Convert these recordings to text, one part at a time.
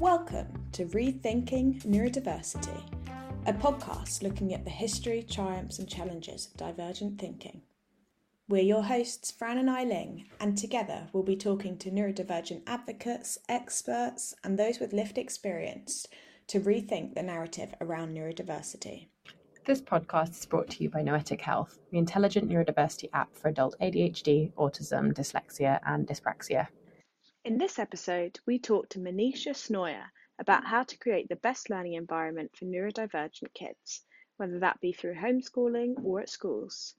Welcome to Rethinking Neurodiversity, a podcast looking at the history, triumphs, and challenges of divergent thinking. We're your hosts, Fran and Eiling, and together we'll be talking to neurodivergent advocates, experts, and those with lived experience to rethink the narrative around neurodiversity. This podcast is brought to you by Noetic Health, the intelligent neurodiversity app for adult ADHD, autism, dyslexia, and dyspraxia. In this episode, we talk to Manisha Snoyer about how to create the best learning environment for neurodivergent kids, whether that be through homeschooling or at schools.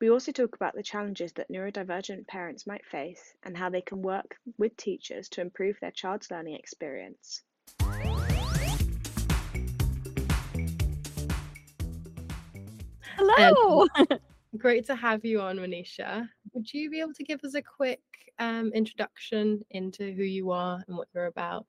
We also talk about the challenges that neurodivergent parents might face and how they can work with teachers to improve their child's learning experience. Hello. Um, great to have you on, Manisha. Would you be able to give us a quick um, introduction into who you are and what you're about?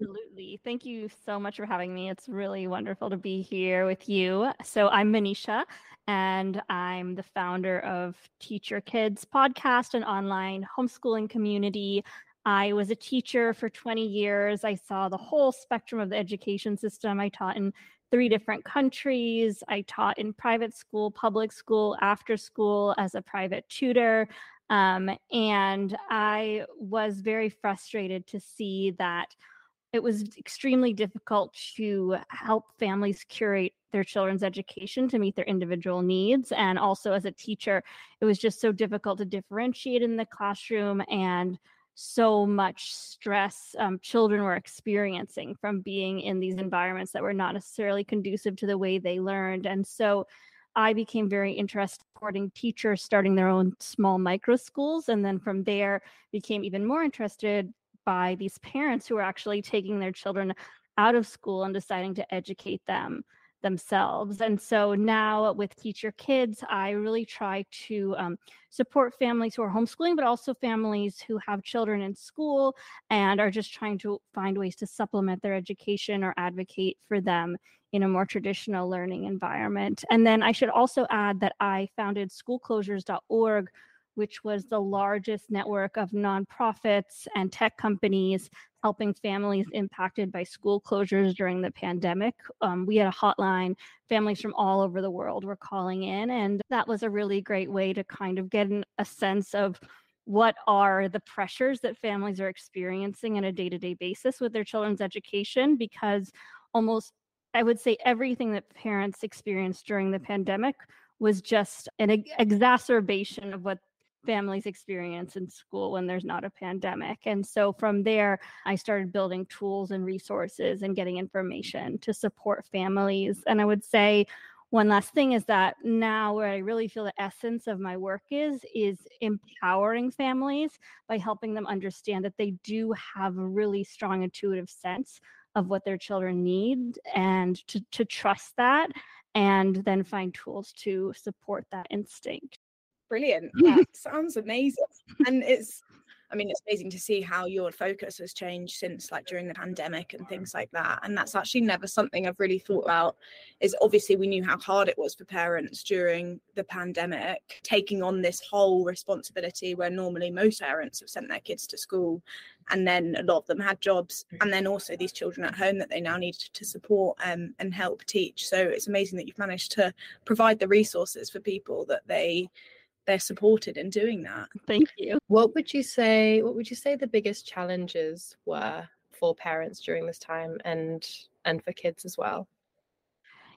Absolutely. Thank you so much for having me. It's really wonderful to be here with you. So, I'm Manisha, and I'm the founder of Teach Your Kids podcast, and online homeschooling community. I was a teacher for 20 years. I saw the whole spectrum of the education system. I taught in three different countries. I taught in private school, public school, after school as a private tutor. Um, and I was very frustrated to see that it was extremely difficult to help families curate their children's education to meet their individual needs. And also, as a teacher, it was just so difficult to differentiate in the classroom and so much stress um, children were experiencing from being in these environments that were not necessarily conducive to the way they learned. And so I became very interested in supporting teachers starting their own small micro schools. And then from there, became even more interested by these parents who were actually taking their children out of school and deciding to educate them themselves. And so now with Teach Your Kids, I really try to um, support families who are homeschooling, but also families who have children in school and are just trying to find ways to supplement their education or advocate for them in a more traditional learning environment. And then I should also add that I founded schoolclosures.org which was the largest network of nonprofits and tech companies helping families impacted by school closures during the pandemic. Um, we had a hotline, families from all over the world were calling in, and that was a really great way to kind of get an, a sense of what are the pressures that families are experiencing on a day to day basis with their children's education because almost I would say everything that parents experienced during the pandemic was just an exacerbation of what families experience in school when there's not a pandemic. And so from there, I started building tools and resources and getting information to support families. And I would say, one last thing is that now where I really feel the essence of my work is is empowering families by helping them understand that they do have a really strong intuitive sense of what their children need and to, to trust that and then find tools to support that instinct brilliant. That sounds amazing. And it's, I mean, it's amazing to see how your focus has changed since like during the pandemic and things like that. And that's actually never something I've really thought about. Is obviously we knew how hard it was for parents during the pandemic, taking on this whole responsibility where normally most parents have sent their kids to school and then a lot of them had jobs and then also these children at home that they now need to support um, and help teach so it's amazing that you've managed to provide the resources for people that they they're supported in doing that. Thank you. What would you say what would you say the biggest challenges were for parents during this time and and for kids as well?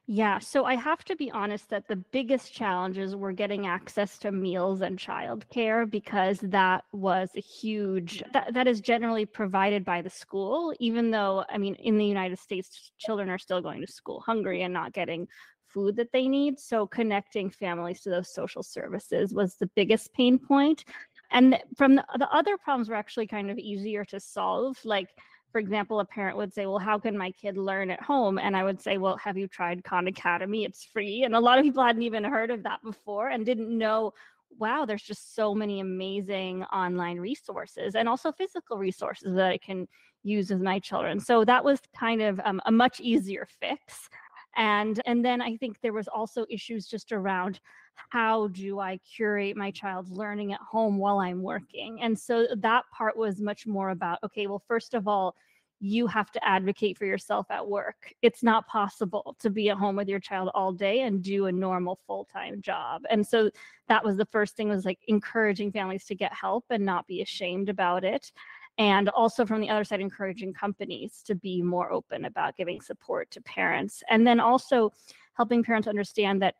Yeah, so I have to be honest that the biggest challenges were getting access to meals and childcare because that was a huge that, that is generally provided by the school even though I mean in the United States children are still going to school hungry and not getting food that they need. So connecting families to those social services was the biggest pain point. And from the, the other problems were actually kind of easier to solve. Like, for example, a parent would say, Well, how can my kid learn at home? And I would say, Well, have you tried Khan Academy? It's free. And a lot of people hadn't even heard of that before and didn't know wow, there's just so many amazing online resources and also physical resources that I can use with my children. So that was kind of um, a much easier fix and and then i think there was also issues just around how do i curate my child's learning at home while i'm working and so that part was much more about okay well first of all you have to advocate for yourself at work. It's not possible to be at home with your child all day and do a normal full-time job. And so that was the first thing was like encouraging families to get help and not be ashamed about it. And also from the other side, encouraging companies to be more open about giving support to parents. And then also helping parents understand that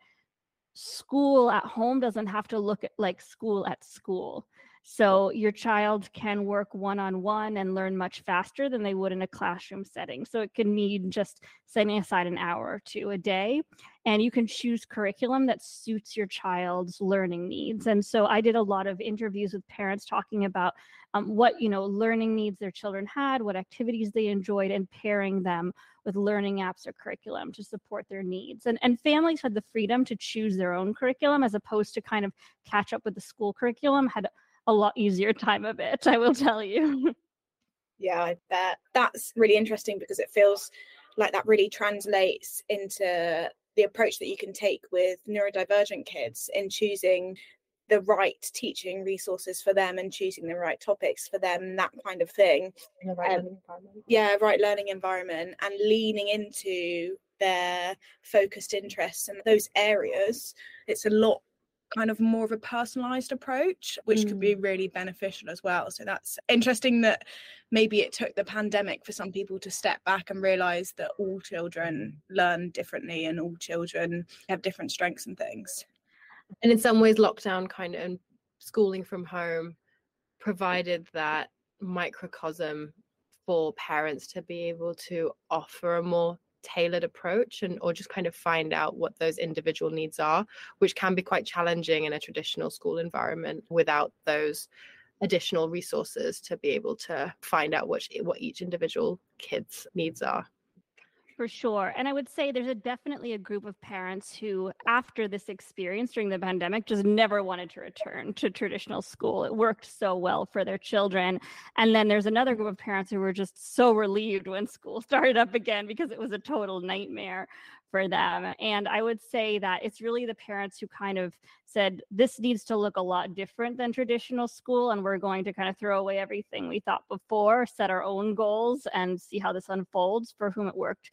school at home doesn't have to look like school at school so your child can work one on one and learn much faster than they would in a classroom setting. So it can mean just setting aside an hour or two a day. And you can choose curriculum that suits your child's learning needs. And so I did a lot of interviews with parents talking about um, what you know learning needs their children had, what activities they enjoyed, and pairing them with learning apps or curriculum to support their needs. And, and families had the freedom to choose their own curriculum as opposed to kind of catch up with the school curriculum, had a lot easier time of it, I will tell you. Yeah, I bet. That's really interesting because it feels like that really translates into the approach that you can take with neurodivergent kids in choosing the right teaching resources for them and choosing the right topics for them, that kind of thing. Right um, yeah, right learning environment and leaning into their focused interests and those areas. It's a lot kind of more of a personalized approach, which mm. could be mm. really beneficial as well. So that's interesting that maybe it took the pandemic for some people to step back and realize that all children learn differently and all children have different strengths and things. And in some ways, lockdown kind of and schooling from home provided that microcosm for parents to be able to offer a more tailored approach and or just kind of find out what those individual needs are which can be quite challenging in a traditional school environment without those additional resources to be able to find out what what each individual kid's needs are for sure. And I would say there's a definitely a group of parents who, after this experience during the pandemic, just never wanted to return to traditional school. It worked so well for their children. And then there's another group of parents who were just so relieved when school started up again because it was a total nightmare for them. And I would say that it's really the parents who kind of said, this needs to look a lot different than traditional school. And we're going to kind of throw away everything we thought before, set our own goals, and see how this unfolds for whom it worked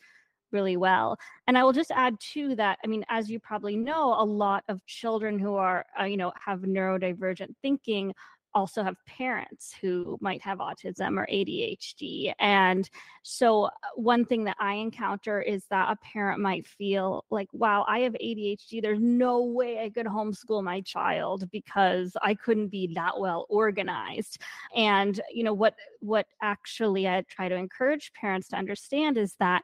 really well. And I will just add too that I mean, as you probably know, a lot of children who are, uh, you know, have neurodivergent thinking also have parents who might have autism or ADHD. And so, uh, one thing that I encounter is that a parent might feel like, wow, I have ADHD. There's no way I could homeschool my child because I couldn't be that well organized. And, you know, what, what actually I try to encourage parents to understand is that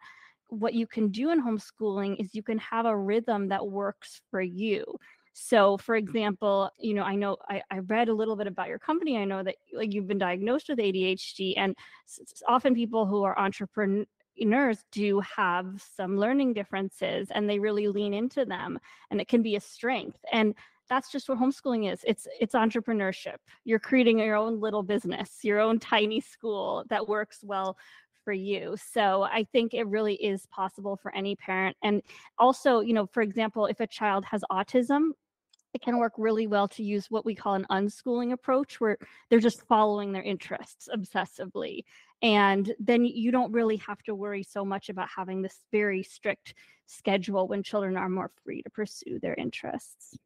what you can do in homeschooling is you can have a rhythm that works for you so, for mm-hmm. example, you know, I know I, I read a little bit about your company. I know that like you've been diagnosed with ADHD, and often people who are entrepreneurs do have some learning differences, and they really lean into them, and it can be a strength. And that's just what homeschooling is. It's it's entrepreneurship. You're creating your own little business, your own tiny school that works well for you. So I think it really is possible for any parent. And also, you know, for example, if a child has autism, it can work really well to use what we call an unschooling approach where they're just following their interests obsessively and then you don't really have to worry so much about having this very strict schedule when children are more free to pursue their interests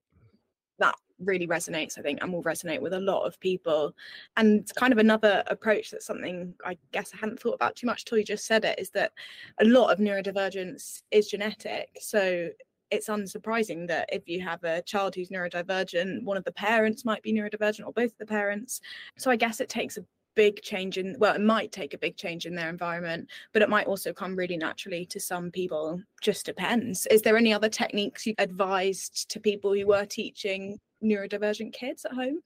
that really resonates, I think, and will resonate with a lot of people. And kind of another approach that's something I guess I hadn't thought about too much till you just said it is that a lot of neurodivergence is genetic. So it's unsurprising that if you have a child who's neurodivergent, one of the parents might be neurodivergent or both of the parents. So I guess it takes a big change in well it might take a big change in their environment but it might also come really naturally to some people. Just depends. Is there any other techniques you've advised to people who were teaching neurodivergent kids at home?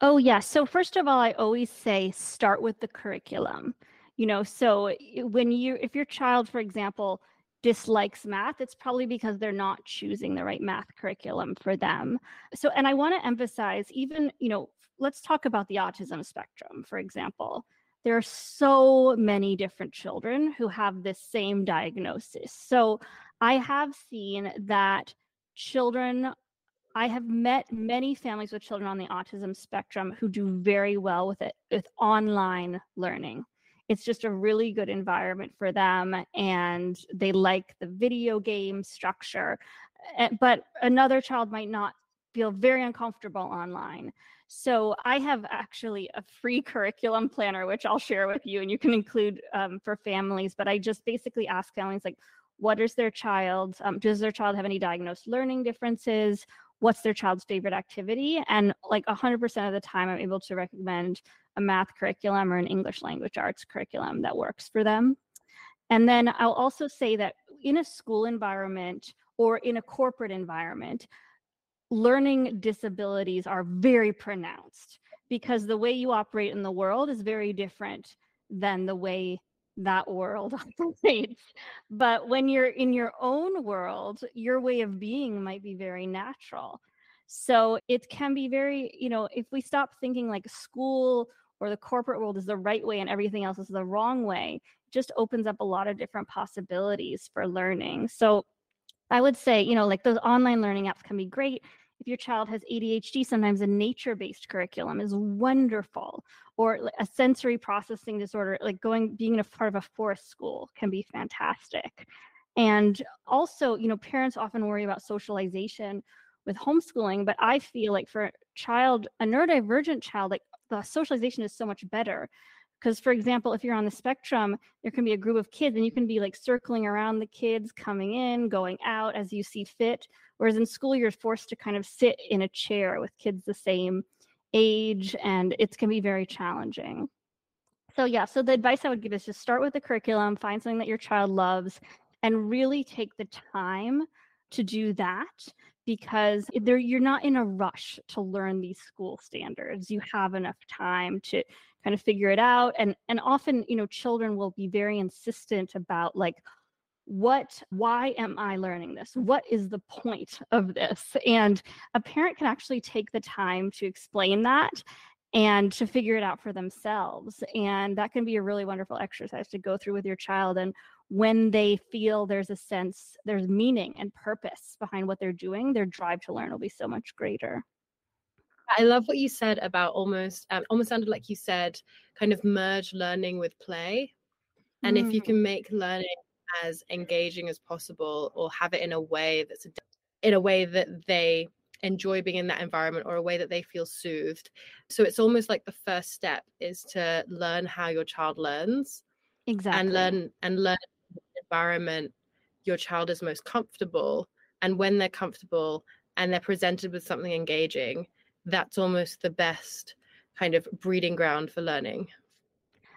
Oh yeah. So first of all i always say start with the curriculum. You know so eh, when you if your child for example dislikes math, it's probably because they're not choosing the right math curriculum for them. So, and I want to emphasize even, you know, let's talk about the autism spectrum, for example. There are so many different children who have this same diagnosis. So, I have seen that children I have met many families with children on the autism spectrum who do very well with it with online learning it's just a really good environment for them and they like the video game structure eh, but another child might not feel very uncomfortable online so I have actually a free curriculum planner, which I'll share with you, and you can include um, for families. But I just basically ask families like, what is their child? Um, does their child have any diagnosed learning differences? What's their child's favorite activity? And like 100% of the time, I'm able to recommend a math curriculum or an English language arts curriculum that works for them. And then I'll also say that in a school environment or in a corporate environment, learning disabilities are very pronounced because the way you operate in the world is very different than the way that world operates. But when you're in your own world, your way of being might be very natural. So it can be very, you know, if we stop thinking like school or the corporate world is the right way and everything else is the wrong way, just opens up a lot of different possibilities for learning. So I would say, you know, like those online learning apps can be great. If your child has ADHD, sometimes a nature based curriculum is wonderful. Or a sensory processing disorder, like going, being a part of a forest school can be fantastic. And also, you know, parents often worry about socialization with homeschooling, but I feel like for a child, a neurodivergent child, like the socialization is so much better because for example if you're on the spectrum there can be a group of kids and you can be like circling around the kids coming in going out as you see fit whereas in school you're forced to kind of sit in a chair with kids the same age and it can be very challenging. So yeah so the advice i would give is just start with the curriculum find something that your child loves and really take the time to do that because there you're not in a rush to learn these school standards. You have enough time to kind of figure it out and and often you know children will be very insistent about like what why am i learning this? What is the point of this? And a parent can actually take the time to explain that and to figure it out for themselves and that can be a really wonderful exercise to go through with your child and when they feel there's a sense there's meaning and purpose behind what they're doing their drive to learn will be so much greater I love what you said about almost um, almost sounded like you said kind of merge learning with play. And mm. if you mm. can make learning as engaging as possible or have it in a way that's a, in a way that they enjoy being in that environment or a way that they feel soothed. So it's almost like the first step is to learn how your child learns. Exactly. And learn and learn environment your child is most comfortable and when they're comfortable and they're presented with something engaging that's almost the best kind of breeding ground for learning.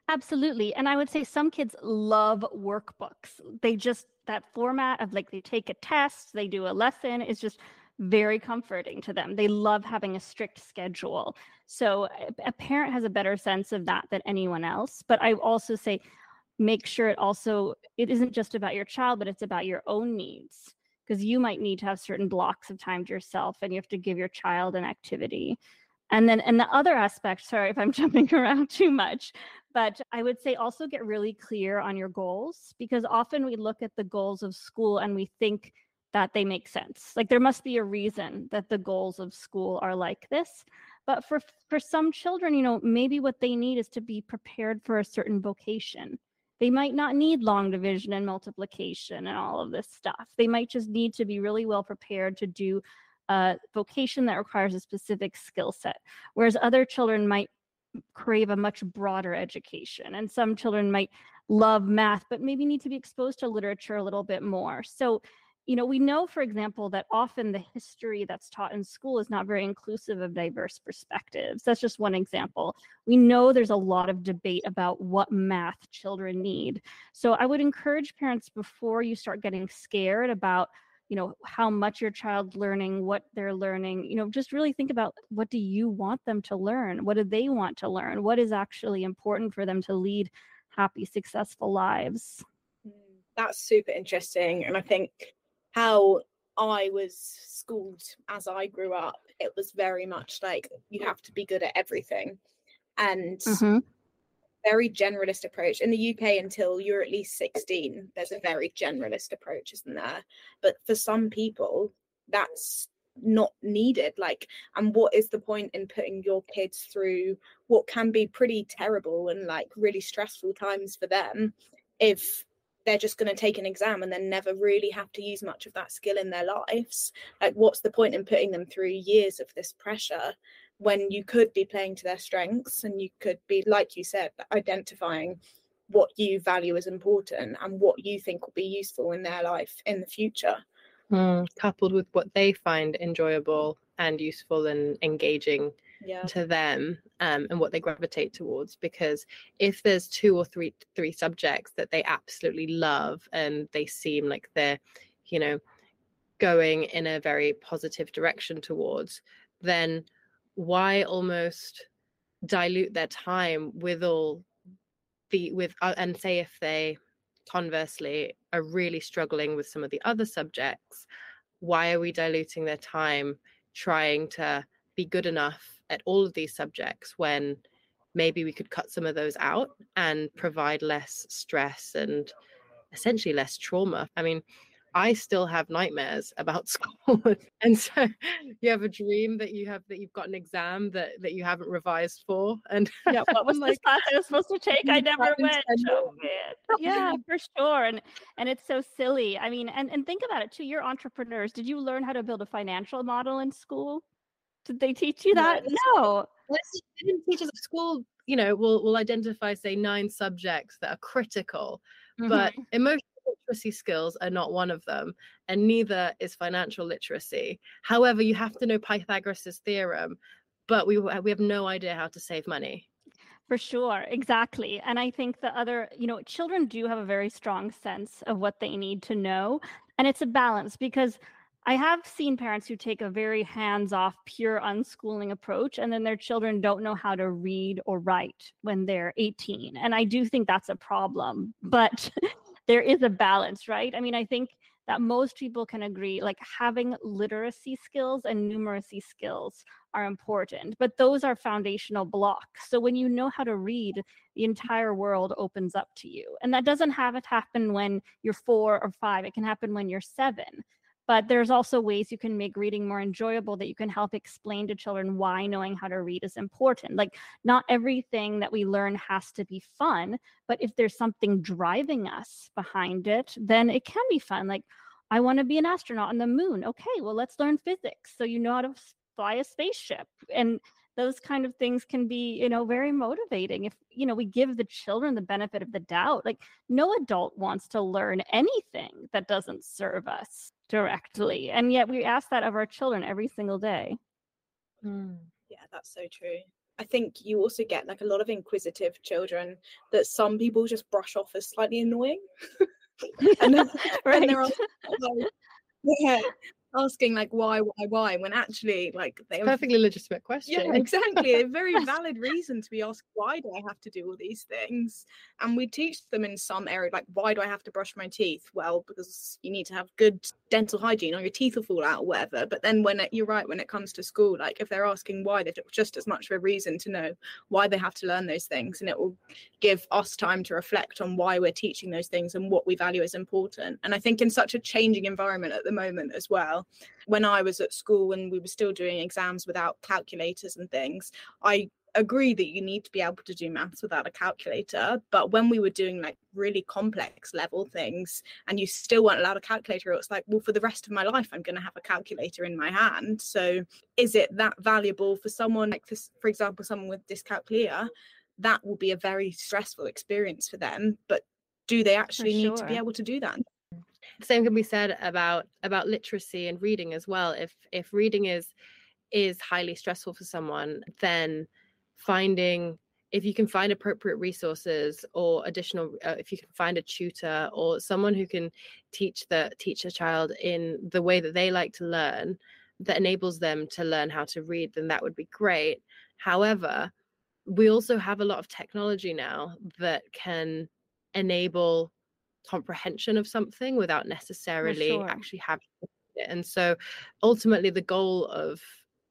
Absolutely. And I would say some kids love workbooks. They just, that format of like they take a test, they do a lesson is just very comforting to them. They love having a strict schedule. So a parent has a better sense of that than anyone else. But I also say, make sure it also, it isn't just about your child, but it's about your own needs because you might need to have certain blocks of time to yourself and you have to give your child an activity. And then, and the other aspect, sorry if I'm jumping around too much, but I would say also get really clear on your goals because often we look at the goals of school and we think that they make sense. Like there must be a reason that the goals of school are like this. But for for some children, you know, maybe what they need is to be prepared for a certain vocation they might not need long division and multiplication and all of this stuff. They might just need to be really well prepared to do a vocation that requires a specific skill set, whereas other children might crave a much broader education. And some children might love math, but maybe need to be exposed to literature a little bit more. So you know, we know, for example, that often the history that's taught in school is not very inclusive of diverse perspectives. That's just one example. We know there's a lot of debate about what math children need. So I would encourage parents before you start getting scared about you know how much your child's learning what they're learning you know just really think about what do you want them to learn what do they want to learn what is actually important for them to lead happy successful lives mm, that's super interesting and i think how I was schooled as I grew up, it was very much like you have to be good at everything. And mm-hmm. very generalist approach. In the UK, until you're at least 16, there's a very generalist approach, isn't there? But for some people, that's not needed like and what is the point in putting your kids through what can be pretty terrible and like really stressful times for them if they're just going to take an exam and then never really have to use much of that skill in their lives. Like what's the point in putting them through years of this pressure when you could be playing to their strengths and you could be like you said identifying what you value as important and what you think will be useful in their life in the future? Mm, coupled with what they find enjoyable and useful and engaging yeah. to them um, and what they gravitate towards because if there's two or three three subjects that they absolutely love and they seem like they're you know going in a very positive direction towards then why almost dilute their time with all the with uh, and say if they conversely are really struggling with some of the other subjects why are we diluting their time trying to be good enough at all of these subjects when maybe we could cut some of those out and provide less stress and essentially less trauma i mean I still have nightmares about school. and so you have a dream that you have that you've got an exam that that you haven't revised for. And yeah, what was like, this class I was supposed to take? I never went. Oh. oh yeah, for sure. And and it's so silly. I mean, and, and think about it too. You're entrepreneurs. Did you learn how to build a financial model in school? Did they teach you that? No. no. They didn't teach us at school, you know, we'll we'll identify, say, nine subjects that are critical. Mm-hmm. But emotional literacy skills are not one of them, and neither is financial literacy. However, you have to know Pythagoras' theorem, but we we have no idea how to save money. For sure, exactly. And I think the other, you know, children do have a very strong sense of what they need to know, and it's a balance because I have seen parents who take a very hands off, pure unschooling approach, and then their children don't know how to read or write when they're 18. And I do think that's a problem. But there is a balance, right? I mean, I think that most people can agree like having literacy skills and numeracy skills are important, but those are foundational blocks. So when you know how to read, the entire world opens up to you. And that doesn't have it happen when you're four or five, it can happen when you're seven but there's also ways you can make reading more enjoyable that you can help explain to children why knowing how to read is important. Like not everything that we learn has to be fun but if there's something driving us behind it then it can be fun. Like i want to be an astronaut on the moon. Okay well let's learn physics so you know how to fly a spaceship and those kind of things can be you know very motivating if you know we give the children the benefit of the doubt. Like no adult wants to learn anything that doesn't serve us directly. And yet we ask that of our children every single day. Mm. Yeah, that's so true. I think you also get like a lot of inquisitive children that some people just brush off as slightly annoying. and, then, right. and they're like, yeah, asking like why why why when actually like they perfectly legitimate question. Yeah exactly a very valid reason to be asked why do i have to do all these things? And we teach them in some area like why do i have to brush my teeth? Well because you need to have good dental hygiene or your teeth will fall out or whatever. But then when it, you're right when it comes to school like if they're asking why they're just as much of a reason to know why they have to learn those things and it will give us time to reflect on why we're teaching those things and what we value as important. And i think in such a changing environment at the moment as well well. When I was at school and we were still doing exams without calculators and things, I agree that you need to be able to do maths without a calculator but when we were doing like really complex level things and you still weren't allowed a calculator it's like well for the rest of my life i'm going to have a calculator in my hand so is it that valuable for someone like this for example someone with dyscalculia that will be a very stressful experience for them but do they actually sure. need to be able to do that the same can be said about about literacy and reading as well. If if reading is is highly stressful for someone then finding if you can find appropriate resources or additional uh, if you can find a tutor or someone who can teach the teach a child in the way that they like to learn that enables them to learn how to read then that would be great. However we also have a lot of technology now that can enable comprehension of something without necessarily sure. actually having it. And so ultimately the goal of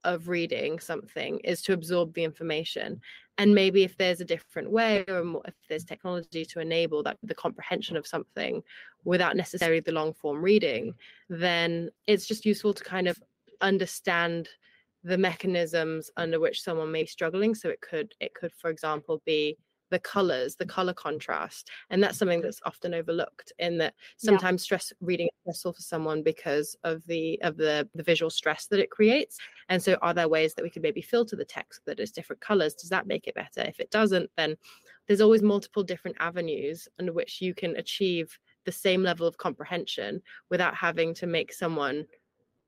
of reading something is to absorb the information and maybe if there's a different way or more, if there's technology to enable that the comprehension of something without necessarily the long form reading then it's just useful to kind of understand the mechanisms under which someone may be struggling so it could it could for example be the colors the color contrast and that's something mm-hmm. that's often overlooked in that sometimes yeah. stress reading is stressful for someone because of the of the the visual stress that it creates and so are there ways that we could maybe filter the text that is different colors? Does that make it better? If it doesn't then there's always multiple different avenues under which you can achieve the same level of comprehension without having to make someone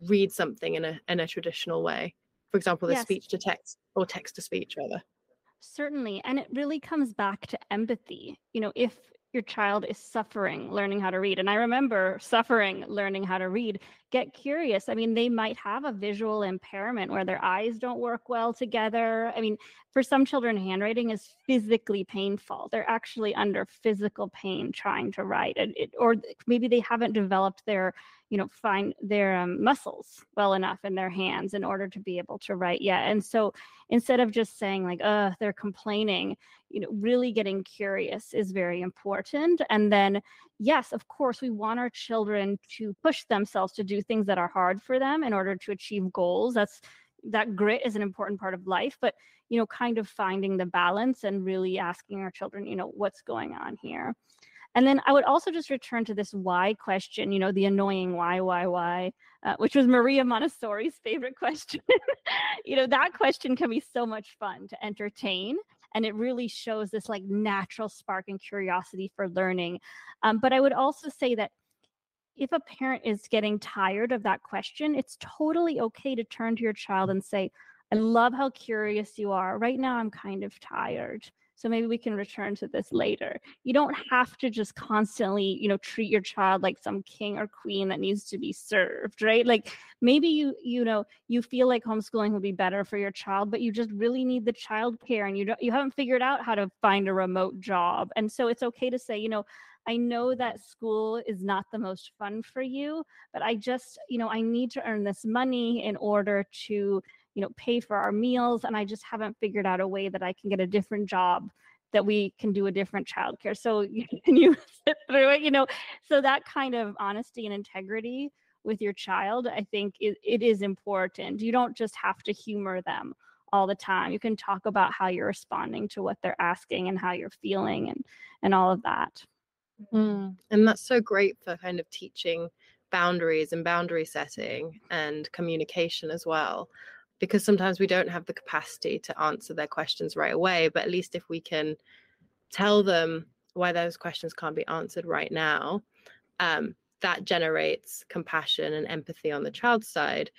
read something in a in a traditional way. For example the yes. speech to text or text to speech rather Certainly. And it really comes back to empathy. You know, if your child is suffering learning how to read, and I remember suffering learning how to read, get curious. I mean, they might have a visual impairment where their eyes don't work well together. I mean, for some children, handwriting is physically painful. They're actually under physical pain trying to write, it, it, or maybe they haven't developed their you know find their um, muscles well enough in their hands in order to be able to write yet and so instead of just saying like "Oh, they're complaining you know really getting curious is very important and then yes of course we want our children to push themselves to do things that are hard for them in order to achieve goals that's that grit is an important part of life but you know kind of finding the balance and really asking our children you know what's going on here and then I would also just return to this why question, you know, the annoying why, why, why, uh, which was Maria Montessori's favorite question. you know, that question can be so much fun to entertain. And it really shows this like natural spark and curiosity for learning. Um, but I would also say that if a parent is getting tired of that question, it's totally okay to turn to your child and say, I love how curious you are. Right now, I'm kind of tired. So maybe we can return to this later. You don't have to just constantly you know treat your child like some king or queen that needs to be served right? Like maybe you you know you feel like homeschooling would be better for your child but you just really need the child care and you don't you haven't figured out how to find a remote job. And so it's okay to say you know I know that school is not the most fun for you, but I just, you know, I need to earn this money in order to you know pay for our meals and i just haven't figured out a way that i can get a different job that we can do a different childcare. So can you sit through it? You know so that kind of honesty and integrity with your child i think it, it is important. You don't just have to humor them all the time. You can talk about how you're responding to what they're asking and how you're feeling and and all of that mm. and that's so great for kind of teaching boundaries and boundary setting and communication as well because sometimes we don't have the capacity to answer their questions right away. But at least if we can tell them why those questions can't be answered right now, um, that generates compassion and empathy on the child's side.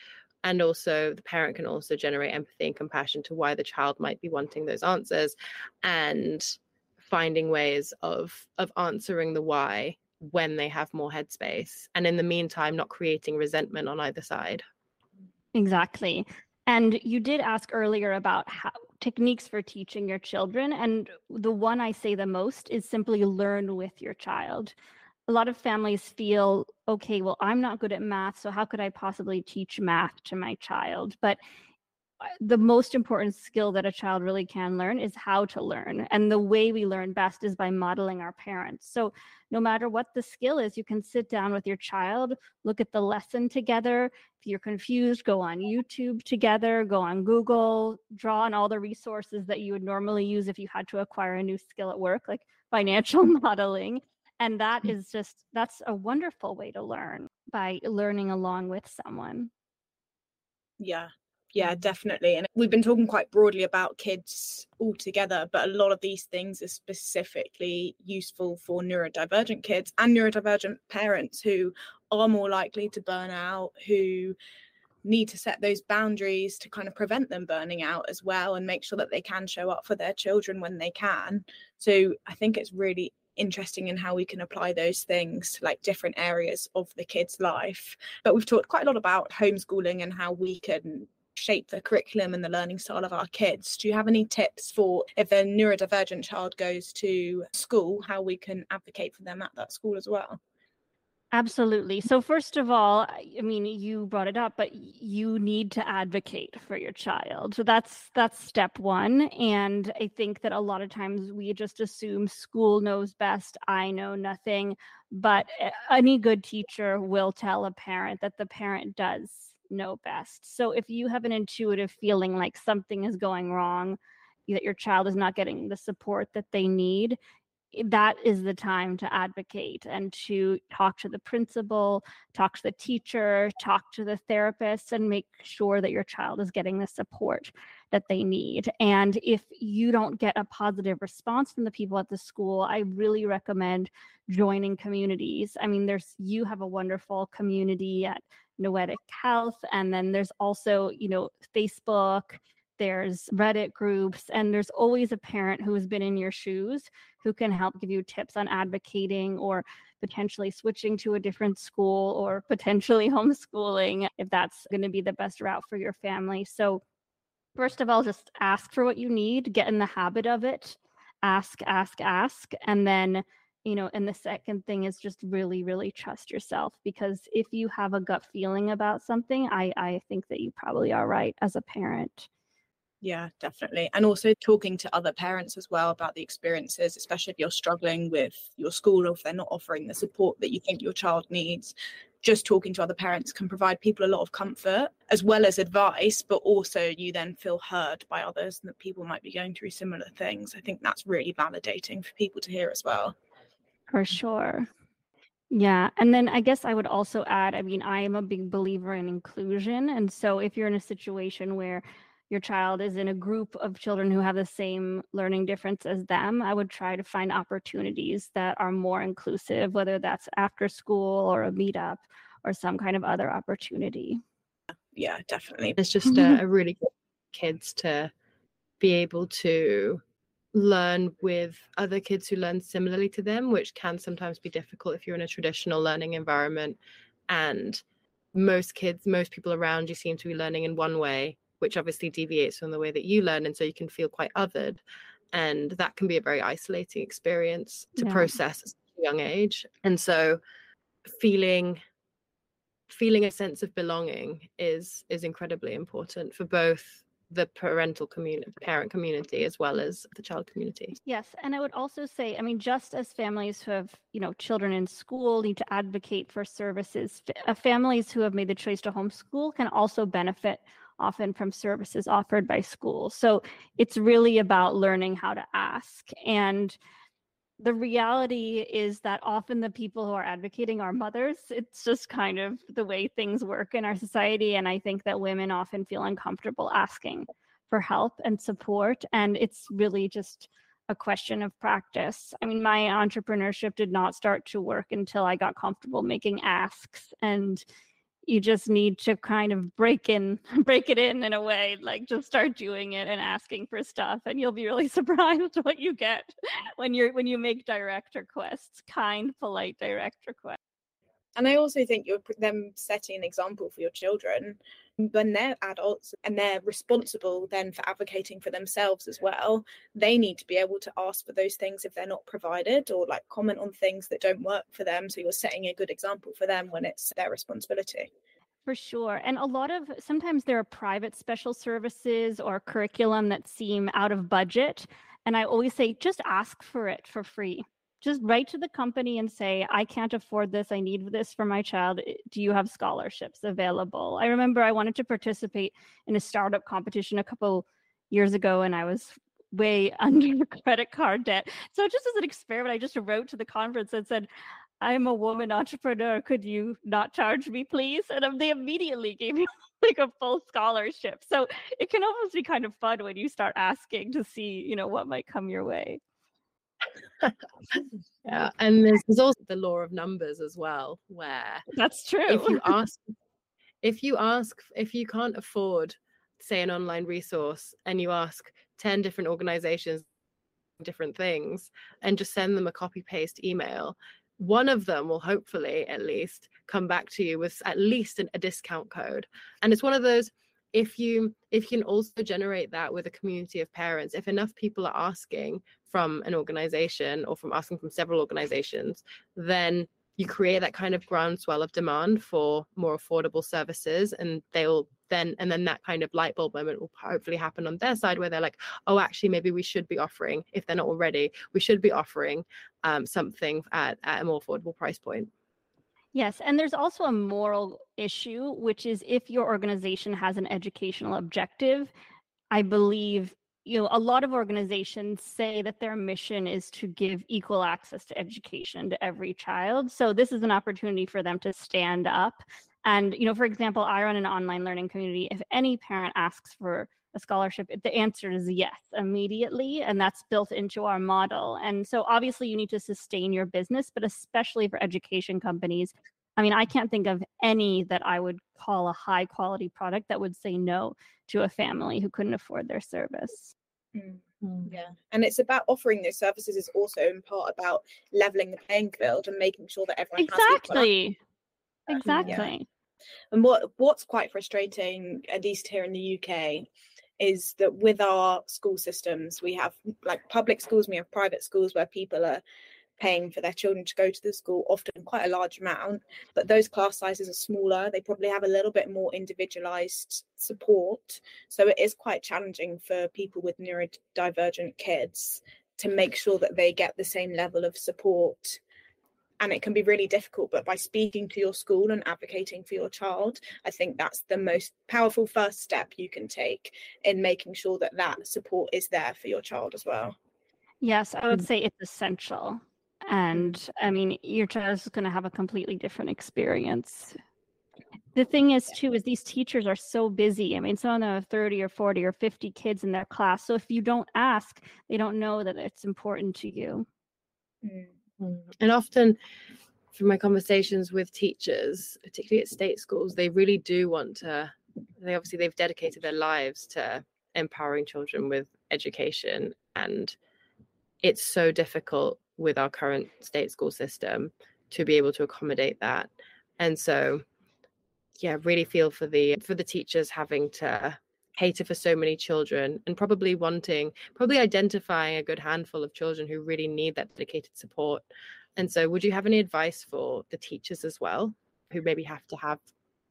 And also, the parent can also generate empathy and compassion to why the child might be wanting those answers and finding ways of of answering the why when they have more headspace and in the meantime not creating resentment on either side exactly and you did ask earlier about how, techniques for teaching your children. And the one I say the most is simply learn with your child. A lot of families feel, okay, well, I'm not good at math, so how could I possibly teach math to my child? But the most important skill that a child really can learn is how to learn. And the way we learn best is by modeling our parents. So, no matter what the skill is, you can sit down with your child, look at the lesson together. If you're confused, go on YouTube together, go on Google, draw on all the resources that you would normally use if you had to acquire a new skill at work, like financial modeling. And that mm. just, that's a wonderful way to learn by learning along with someone. Yeah, yeah definitely and we've been talking quite broadly about kids altogether but a lot of these things are specifically useful for neurodivergent kids and neurodivergent parents who are more likely to burn out who need to set those boundaries to kind of prevent them burning out as well and make sure that they can show up for their children when they can. So i think it's really interesting in how we can apply those things to like different areas of the kid's life. But we've talked quite a lot about homeschooling and how we can shape the curriculum and the learning style of our kids. Do you have any tips for if a neurodivergent child goes to school, how we can advocate for them at that school as well? Absolutely. So first of all, I mean, you brought it up, but you need to advocate for your child. So that's that's step 1, and I think that a lot of times we just assume school knows best, I know nothing, but eh, any good teacher will tell a parent that the parent does know best. So if you have an intuitive feeling like something is going wrong, that your child is not getting the support that they need, that is the time to advocate and to talk to the principal, talk to the teacher, talk to the therapist, and make sure that your child is getting the support that they need. And if you don't get a positive response from the people at the school, I really recommend joining communities. I mean, there's you have a wonderful community at Noetic Health, and then there's also, you know, Facebook there's Reddit groups, and there's always a parent who has been in your shoes who can help give you tips on advocating or potentially switching to a different school or potentially homeschooling if that's going to be the best route for your family. So, first of all, just ask for what you need, get in the habit of it, ask, ask, ask, and then you know and the second thing is just really really trust yourself because if you have a gut feeling about something i i think that you probably are right as a parent yeah, definitely. And also talking to other parents as well about the experiences, especially if you're struggling with your school or if they're not offering the support that you think your child needs. Just talking to other parents can provide people a lot of comfort as well as advice, but also you then feel heard by others and that people might be going through similar things. I think that's really validating for people to hear as well. For sure. Yeah. And then I guess I would also add I mean, I am a big believer in inclusion. And so if you're in a situation where your child is in a group of children who have the same learning difference as them, I would try to find opportunities that are more inclusive, whether that's after school or a meetup or some kind of other opportunity. Yeah, definitely. It's just a, a really good kids to be able to learn with other kids who learn similarly to them, which can sometimes be difficult if you're in a traditional learning environment and most kids, most people around you seem to be learning in one way which obviously deviates from the way that you learn. And so you can feel quite othered. And that can be a very isolating experience to yeah. process at a young age. And so feeling feeling a sense of belonging is is incredibly important for both the parental community parent community as well as the child community yes and i would also say i mean just as families who have you know children in school need to advocate for services uh, families who have made the choice to homeschool can also benefit often from services offered by schools. So it's really about learning how to ask. And the reality is that often the people who are advocating are mothers. It's just kind of the way things work in our society. And I think that women often feel uncomfortable asking for help and support. And it's really just a question of practice. I mean, my entrepreneurship did not start to work until I got comfortable making asks and you just need to kind of break in break it in in a way like just start doing it and asking for stuff and you'll be really surprised what you get when you're when you make direct requests kind polite direct requests. And i also think you're them setting an example for your children when they're adults and they're responsible then for advocating for themselves as well they need to be able to ask for those things if they're not provided or like comment on things that don't work for them so you're setting a good example for them when it's their responsibility for sure. And a lot of sometimes there are private special services or curriculum that seem out of budget. And I always say just ask for it for free just write to the company and say, I can't afford this. I need this for my child. Do you have scholarships available? I remember I wanted to participate in a startup competition a couple years ago and I was way under credit card debt. So just as an experiment, I just wrote to the conference and said, I'm a woman entrepreneur. Could you not charge me, please? And they immediately gave me like a full scholarship. So it can almost be kind of fun when you start asking to see, you know, what might come your way yeah and there's, also the law of numbers as well where that's true if you ask if you ask if you can't afford say an online resource and you ask 10 different organizations different things and just send them a copy paste email one of them will hopefully at least come back to you with at least an, a discount code. And it's one of those if you if you can also generate that with a community of parents if enough people are asking from an organization or from asking from several organizations then you create that kind of groundswell of demand for more affordable services and they'll then and then that kind of light bulb moment will hopefully happen on their side where they're like oh actually maybe we should be offering if they're not already we should be offering um, something at, at a more affordable price point Yes, and there's also a moral issue, which is if your organization has an educational objective, I believe you know a lot of organizations say that their mission is to give equal access to education to every child. So this is an opportunity for them to stand up and you know for example, I run an online learning community. If any parent asks for a scholarship, the answer is yes immediately. And that's built into our model. And so obviously you need to sustain your business, but especially for education companies. I mean, I can't think of any that I would call a high quality product that would say no to a family who couldn't afford their service. Mm. Yeah. And it's about offering those services is also in part about leveling the playing field and making sure that everyone exactly. Exactly. Yeah. And what what's quite frustrating, at least here in the UK, is that with our school systems, we have like public schools, we have private schools where people are paying for their children to go to the school, often quite a large amount, but those class sizes are smaller. They probably have a little bit more individualized support. So it is quite challenging for people with neurodivergent kids to make sure that they get the same level of support and it can be really difficult but by speaking to your school and advocating for your child i think that's the most powerful first step you can take in making sure that that support is there for your child as well. Yes i would mm. say it's essential. And i mean your child is going to have a completely different experience. The thing is too is these teachers are so busy. I mean some of them have 30 or 40 or 50 kids in their class. So if you don't ask they don't know that it's important to you. Mm. And often, from my conversations with teachers, particularly at state schools, they really do want to. They obviously they've dedicated their lives to empowering children with education, and it's so difficult with our current state school system to be able to accommodate that. And so, yeah, really feel for the for the teachers having to cater for so many children and probably wanting probably identifying a good handful of children who really need that dedicated support. And so would you have any advice for the teachers as well who maybe have to have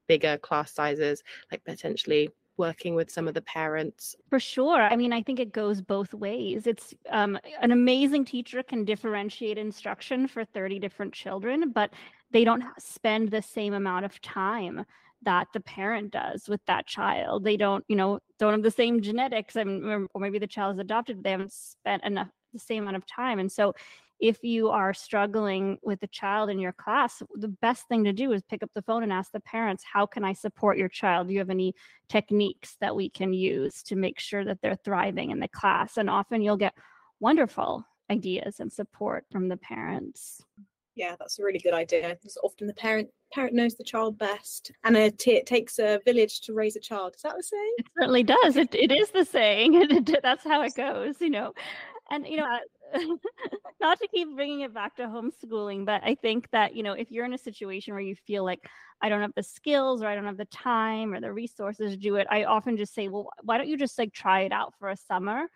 bigger class sizes like potentially working with some of the parents? For sure. I mean i think it goes both ways. It's um, an amazing teacher can differentiate instruction for 30 different children but they don't spend the same amount of time that the parent does with that child. They don't, you know, don't have the same genetics. I mean, or maybe the child is adopted. They haven't spent enough the same amount of time. And so if you are struggling with a child in your class, the best thing to do is pick up the phone and ask the parents, how can I support your child? Do you have any techniques that we can use to make sure that they're thriving in the class? And often you'll get wonderful ideas and support from the parents yeah that's a really good idea because often the parent parent knows the child best and it, it takes a village to raise a child is that the saying? It certainly does it, it is the saying that's how it goes you know and you know not to keep bringing it back to homeschooling but i think that you know if you're in a situation where you feel like i don't have the skills or i don't have the time or the resources to do it i often just say well why don't you just like try it out for a summer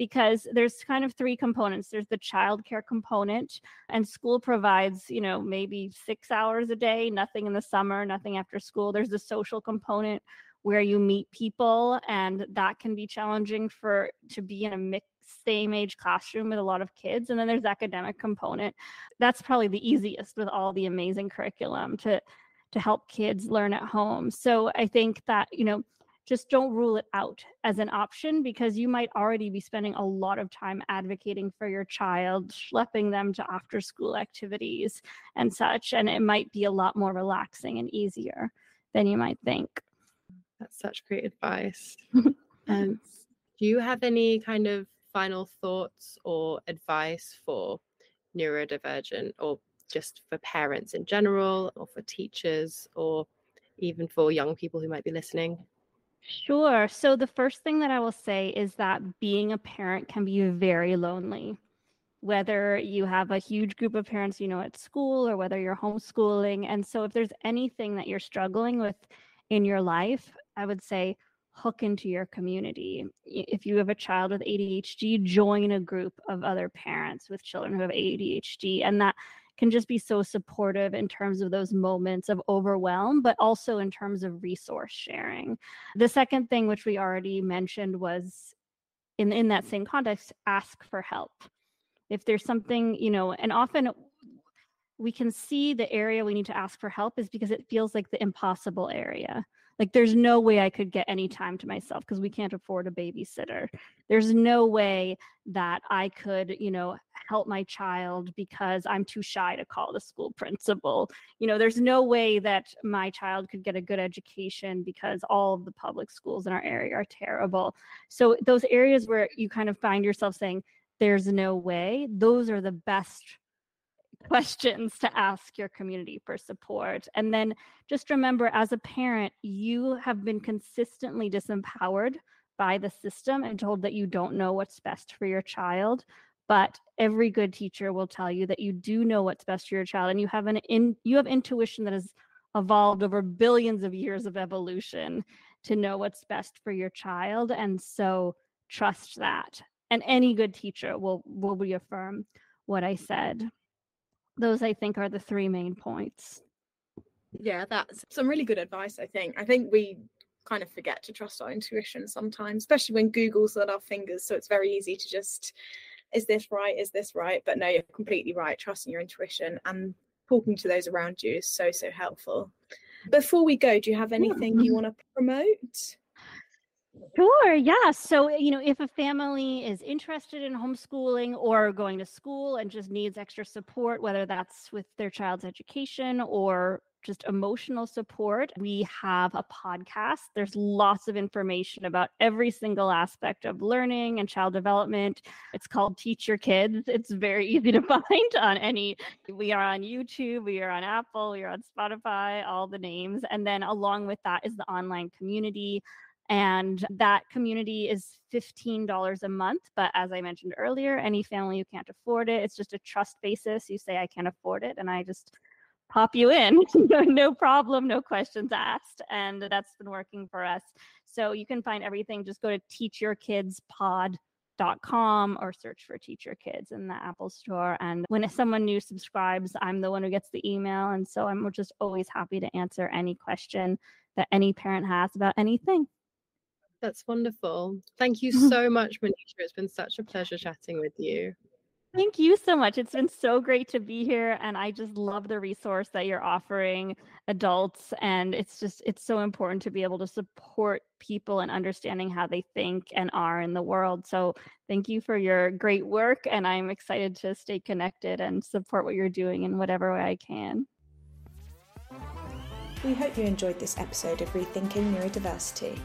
because there's kind of three components. There's the childcare component and school provides you know maybe six hours a day nothing in the summer nothing after school. There's the social component where you meet people and that can be challenging for to be in a mixed same age classroom with a lot of kids. And then there's academic component. That's probably the easiest with all the amazing curriculum to to help kids learn at home. So i think that you know just don't rule it out as an option because you might already be spending a lot of time advocating for your child, schlepping them to after school activities and such. And it might be a lot more relaxing and easier than you might think. That's such great advice. um, do you have any kind of final thoughts or advice for neurodivergent or just for parents in general or for teachers or even for young people who might be listening? Sure. So the first thing that I will say is that being a parent can be very lonely. Whether you have a huge group of parents you know at school or whether you're homeschooling. And so if there's anything that you're struggling with in your life, I would say hook into your community. If you have a child with ADHD, join a group of other parents with children who have ADHD. And that can just be so supportive in terms of those moments of overwhelm, but also in terms of resource sharing. The second thing, which we already mentioned, was in, in that same context, ask for help. If there's something, you know, and often we can see the area we need to ask for help is because it feels like the impossible area. Like there's no way I could get any time to myself because we can't afford a babysitter. There's no way that I could, you know, help my child because I'm too shy to call the school principal. You know, there's no way that my child could get a good education because all of the public schools in our area are terrible. So those areas where you kind of find yourself saying, there's no way, those are the best questions to ask your community for support. And then just remember as a parent, you have been consistently disempowered by the system and told that you don't know what's best for your child. But every good teacher will tell you that you do know what's best for your child and you have an in you have intuition that has evolved over billions of years of evolution to know what's best for your child. And so trust that. And any good teacher will will reaffirm what I said those I think are the three main points. Yeah, that's some really good advice, I think. I think we kind of forget to trust our intuition sometimes, especially when Google's at our fingers. So it's very easy to just, is this right? Is this right? But no, you're completely right. Trusting your intuition and talking to those around you is so, so helpful. Before we go, do you have anything you want to promote? Sure, yeah. So, eh, you know, if a family is interested in homeschooling or going to school and just needs extra support, whether that's with their child's education or just emotional support, we have a podcast. There's lots of information about every single aspect of learning and child development. It's called Teach Your Kids. It's very easy to find on any, we are on YouTube, we are on Apple, we are on Spotify, all the names. And then along with that is the online community. And that community is $15 a month. But as I mentioned earlier, any family who can't afford it, it's just a trust basis. You say, I can't afford it. And I just pop you in. no problem, no questions asked. And that's been working for us. So you can find everything. Just go to teachyourkidspod.com or search for Teach Your Kids in the Apple Store. And when someone new subscribes, I'm the one who gets the email. And so I'm just always happy to answer any question that any parent has about anything. That's wonderful. Thank you so much, Manisha. It's been such a pleasure chatting with you. Thank you so much. It's been so great to be here. And I just love the resource that you're offering adults. And it's just, it's so important to be able to support people and understanding how they think and are in the world. So thank you for your great work. And I'm excited to stay connected and support what you're doing in whatever way I can. We hope you enjoyed this episode of Rethinking Neurodiversity.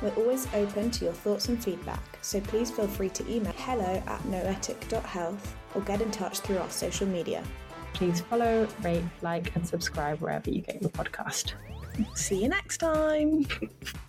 We're always open to your thoughts and feedback, so please feel free to email hello at noetic.health or get in touch through our social media. Please follow, rate, like, and subscribe wherever you get your podcast. See you next time.